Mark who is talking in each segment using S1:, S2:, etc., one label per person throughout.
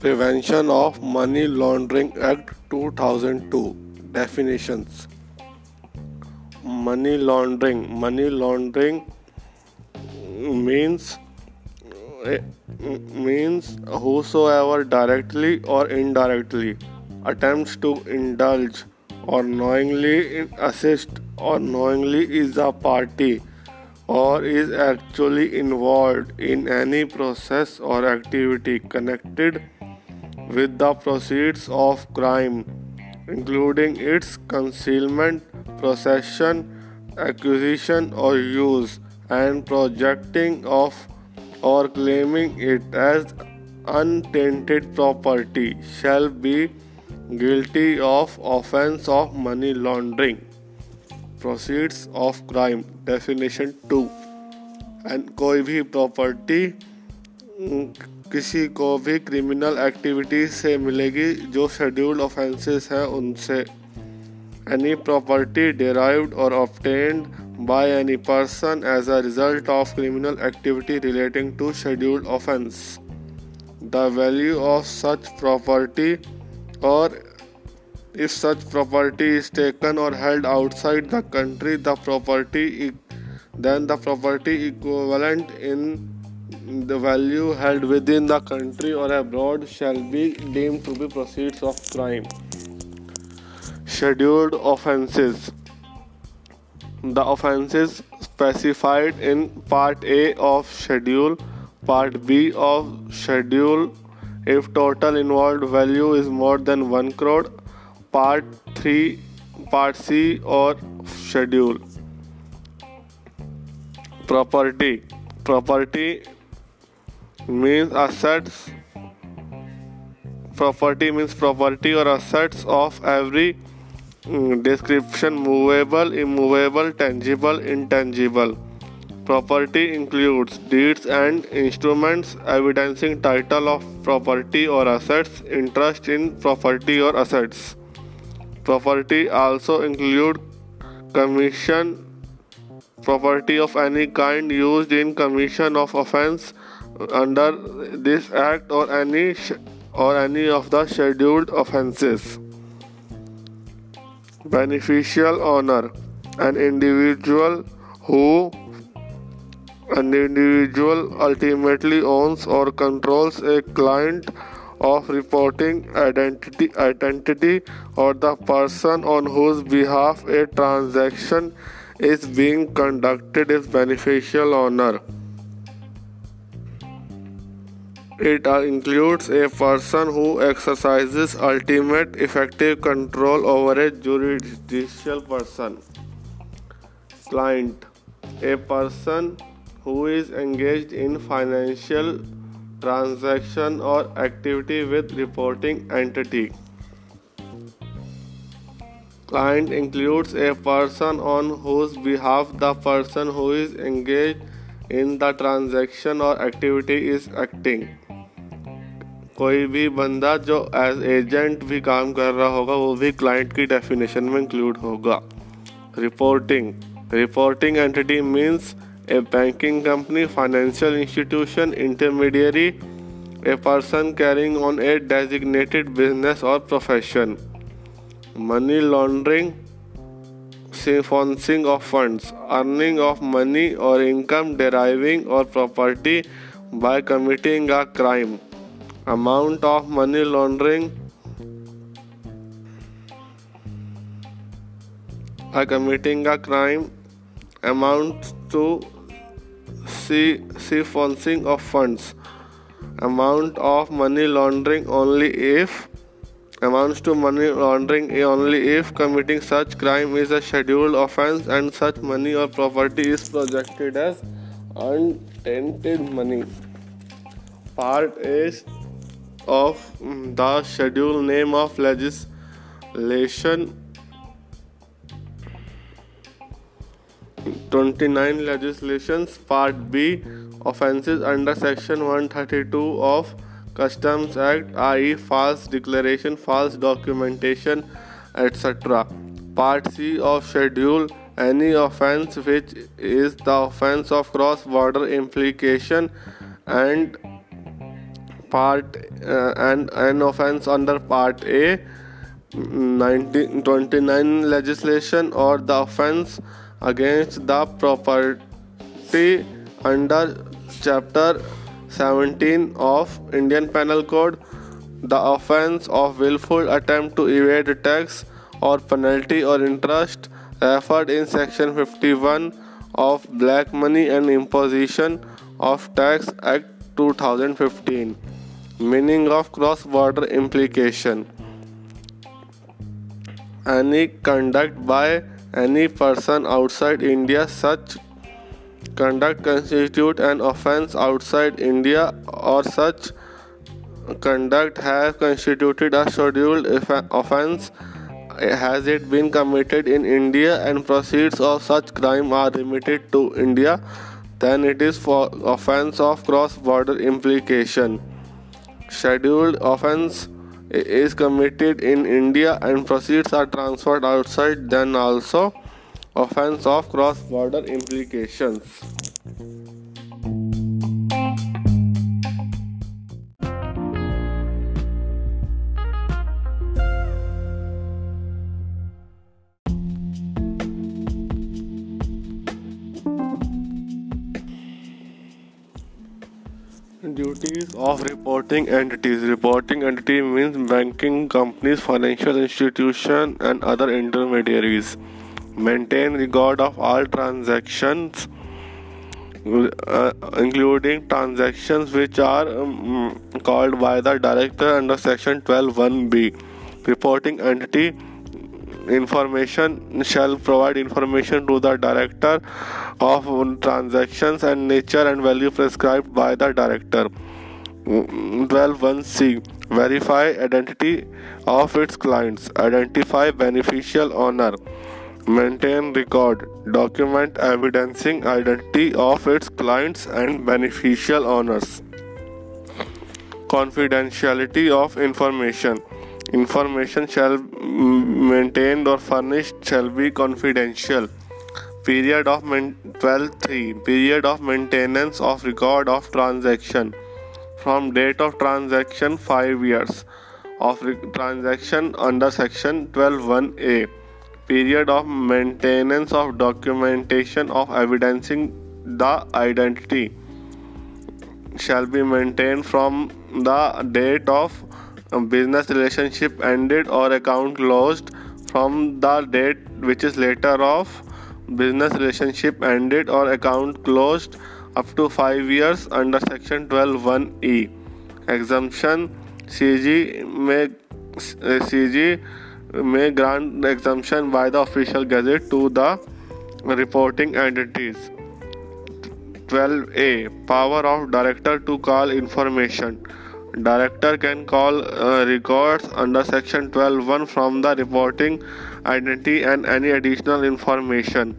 S1: Prevention of Money Laundering Act 2002 Definitions. Money laundering. Money laundering means eh, means whosoever directly or indirectly attempts to indulge or knowingly assist or knowingly is a party or is actually involved in any process or activity connected with the proceeds of crime, including its concealment, possession, acquisition, or use, and projecting of or claiming it as untainted property, shall be guilty of offense of money laundering. Proceeds of crime definition two and कोई भी property किसी को भी criminal activity से मिलेगी, जो scheduled offences हैं उनसे। एनी प्रॉपर्टी डिराइव्ड और obtained by any person as a result of criminal activity relating to scheduled offence the value of such property और if such property is taken or held outside the country the property then the property equivalent in the value held within the country or abroad shall be deemed to be proceeds of crime. Scheduled offences The offences specified in Part A of Schedule, Part B of Schedule, if total involved value is more than 1 crore, part three, part C और schedule. Property. Property means assets property means property और assets of every description movable immovable tangible intangible property includes deeds and instruments evidencing title of property और assets interest in property और assets property also include commission property of any kind used in commission of offense under this act or any or any of the scheduled offences. Beneficial owner an individual who an individual ultimately owns or controls a client of reporting identity identity or the person on whose behalf a transaction is being conducted is beneficial owner It includes a person who exercises ultimate effective control over a juridical person. Client A person who is engaged in financial transaction और activity with reporting entity client includes a person on whose behalf the person who is engage in the transaction और activity is acting कोई भी बंदा जो as agent भी काम कर रहा होगा, वो भी क्लाइंट की डेफिनेशन में इंक्लूड होगा। Reporting reporting entity means a banking company, financial institution, intermediary, a person carrying on a designated business or profession. Money laundering, financing of funds, earning of money or income deriving or property by committing a crime. Amount of money laundering are committing a crime amounts to siphonning of funds. Amount of money laundering only if amounts to money laundering only if committing such crime is a scheduled offense and such money or property is projected as untainted money. Part is of mm, the schedule name of legislation 29 legislations part b offenses under section 132 of customs act i.e false declaration false documentation etc part c of schedule any offense which is the offense of cross border implication and part uh, and an offense under part A 1929 legislation or the offense against the property under chapter 17 of Indian Penal Code. The offense of willful attempt to evade tax or penalty or interest referred in section 51 of black money and imposition of tax act 2015 meaning of cross border implication. Any conduct by any person outside India such conduct constitute an offense outside India or such conduct has constituted a scheduled offense eh, has it been committed in India and proceeds of such crime are remitted to India then it is for offense of cross border implication. Scheduled offense is committed in India and proceeds are transferred outside, then also offense of cross border implications. Of reporting entities. Reporting entity means banking companies, financial institutions, and other intermediaries. Maintain record of all transactions, uh, including transactions which are um, called by the director under section 12.1b. Reporting entity information shall provide information to the director of transactions and nature and value prescribed by the director 12.1c verify identity of its clients identify beneficial owner maintain record document evidencing identity of its clients and beneficial owners. Confidentiality of information information shall maintained or furnished shall be confidential. Period of 12 3 period of maintenance of record of transaction from date of transaction 5 years of transaction under section 121a period of maintenance of documentation of evidencing the identity shall be maintained from the date of business relationship ended or account closed from the date which is later of business relationship ended or account closed up to 5 years under section 121e exemption cg may cg may grant exemption by the official gazette to the reporting entities. 12a power of director to call information. Director can call uh, records under section 12.1 from the reporting identity and any additional information.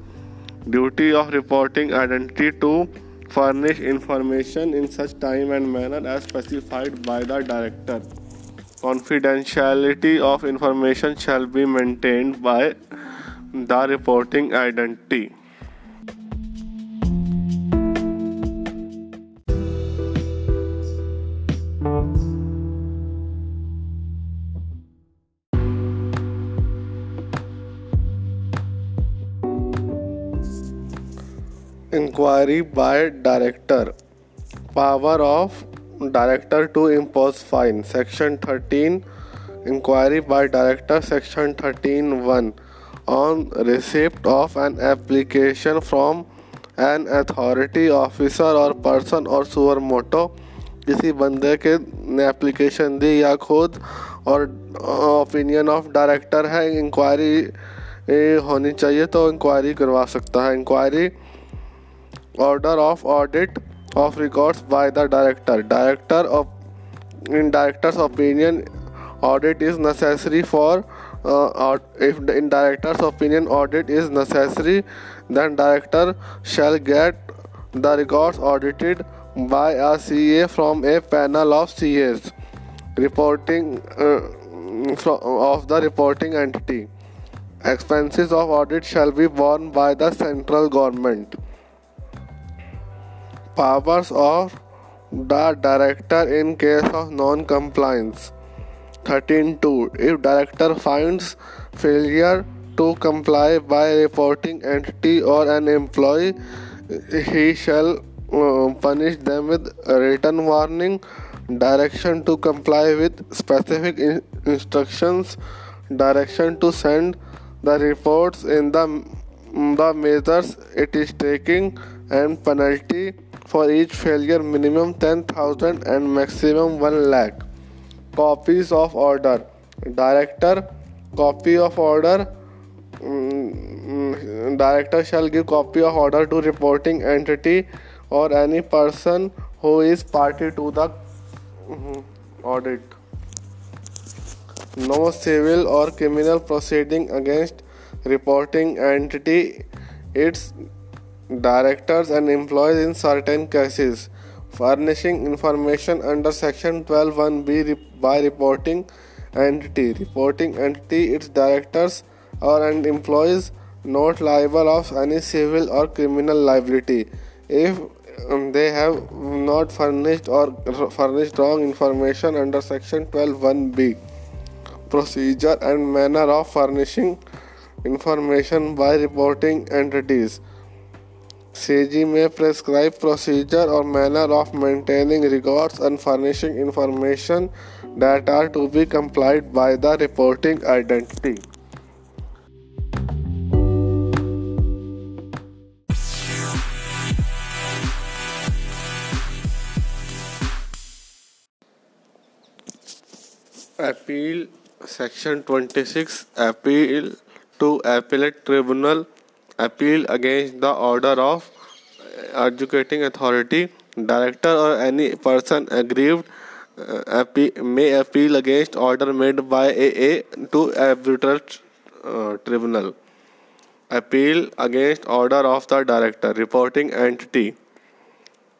S1: Duty of reporting identity to furnish information in such time and manner as specified by the director. Confidentiality of information shall be maintained by the reporting identity. Inquiry by director power of director to impose fine section thirteen inquiry by director section thirteen one on receipt of an application from an authority officer or person or suo motu किसी बंदे के ने application दी या खुद और opinion of director है inquiry होनी चाहिए तो इंक्वायरी करवा सकता है। Inquiry order of audit of records by the director director of in director's opinion audit is necessary for uh, if in director's opinion audit is necessary then director shall get the records audited by a CA from a panel of CAs reporting uh, of the reporting entity Expenses of audit shall be borne by the central government. Powers of the director in case of non-compliance. 13.2 If director finds failure to comply by reporting entity or an employee, he shall uh, punish them with written warning, direction to comply with specific in- instructions, direction to send the reports in the, the measures it is taking and penalty for each failure minimum 10000 and maximum 1 lakh. Copies of order. Director copy of order. Um, director shall give copy of order to reporting entity or any person who is party to the um, audit. No civil or criminal proceeding against reporting entity. Its directors and employees in certain cases furnishing information under section 121b by reporting entity. Reporting entity its directors or and employees not liable of any civil or criminal liability. If um, they have not furnished or furnished wrong information under section 121b procedure and manner of furnishing information by reporting entities. CG may prescribe procedure or manner of maintaining records and furnishing information that are to be complied by the reporting identity. Appeal Section 26 Appeal to Appellate Tribunal Appeal against the order of adjudicating authority Director or any person aggrieved uh, may appeal against order made by AA to arbitrate uh, tribunal. Appeal against order of the director reporting entity.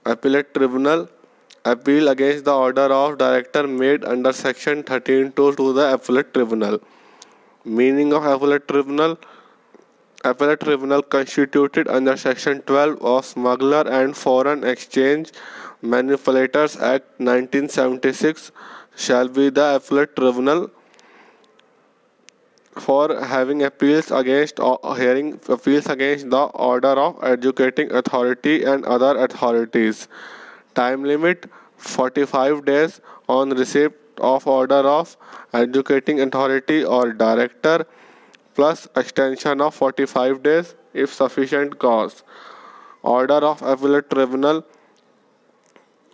S1: Appellate tribunal appeal against the order of director made under section 13.2 to the appellate tribunal meaning of appellate tribunal appellate tribunal constituted under section 12 of smuggler and foreign exchange manipulators act 1976 shall be the appellate tribunal for having appeals against or hearing appeals against the order of adjudicating authority and other authorities. Time limit 45 days on receipt of order of adjudicating authority or director plus extension of 45 days if sufficient cause. Order of appellate tribunal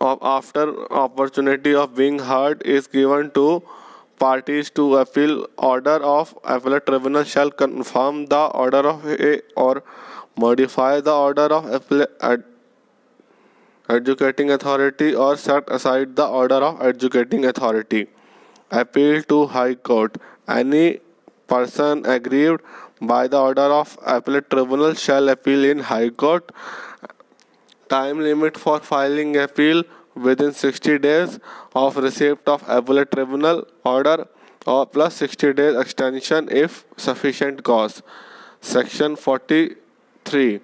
S1: of after opportunity of being heard is given to parties to appeal order of appellate tribunal shall confirm the order of a or modify the order of appellate adjudicating authority or set aside the order of adjudicating authority. Appeal to High Court. Any person aggrieved by the order of appellate tribunal shall appeal in High Court. Time limit for filing appeal within 60 days of receipt of appellate tribunal order or plus 60 days extension if sufficient cause. Section 43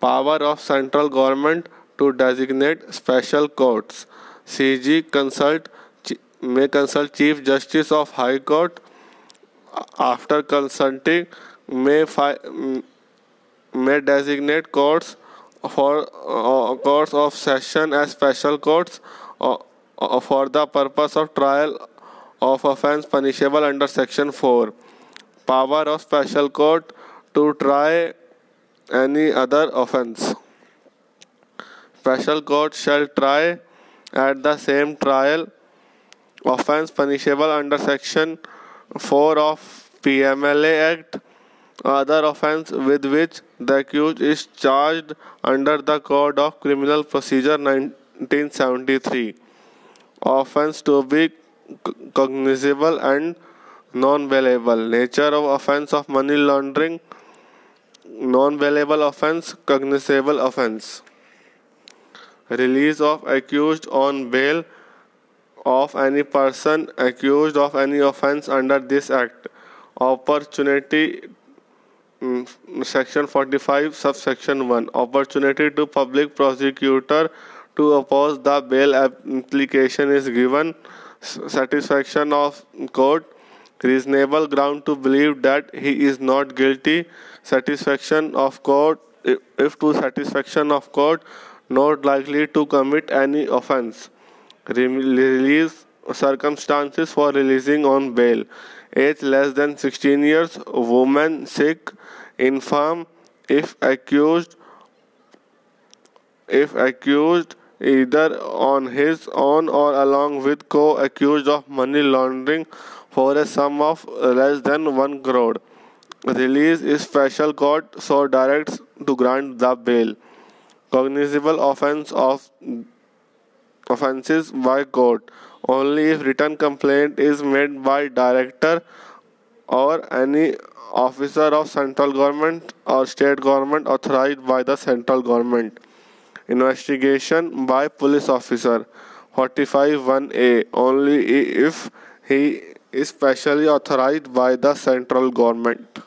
S1: Power of central government to designate special courts. CG consult may consult Chief Justice of High Court after consulting may fi- may designate courts for uh, courts of session as special courts uh, uh, for the purpose of trial of offence punishable under section 4 power of special court to try any other offence special court shall try at the same trial offence punishable under section 4 of PMLA Act other offence with which the accused is charged under the Code of Criminal Procedure 1973 offence to be cognizable and non-bailable nature of offence of money laundering non-bailable offence cognizable offence release of accused on bail of any person accused of any offence under this act. Opportunity mm, section 45 subsection 1 opportunity to public prosecutor to oppose the bail application is given. Satisfaction of court. Reasonable ground to believe that he is not guilty. Satisfaction of court if to satisfaction of court not likely to commit any offense release circumstances for releasing on bail. Age less than 16 years woman sick infirm if accused if accused either on his own or along with co-accused of money laundering for a sum of less than 1 crore. Release is special court so directs to grant the bail. Cognizable offense of offenses by court only if written complaint is made by director or any officer of central government or state government authorized by the central government. Investigation by police officer. 45-1a only if he is specially authorized by the central government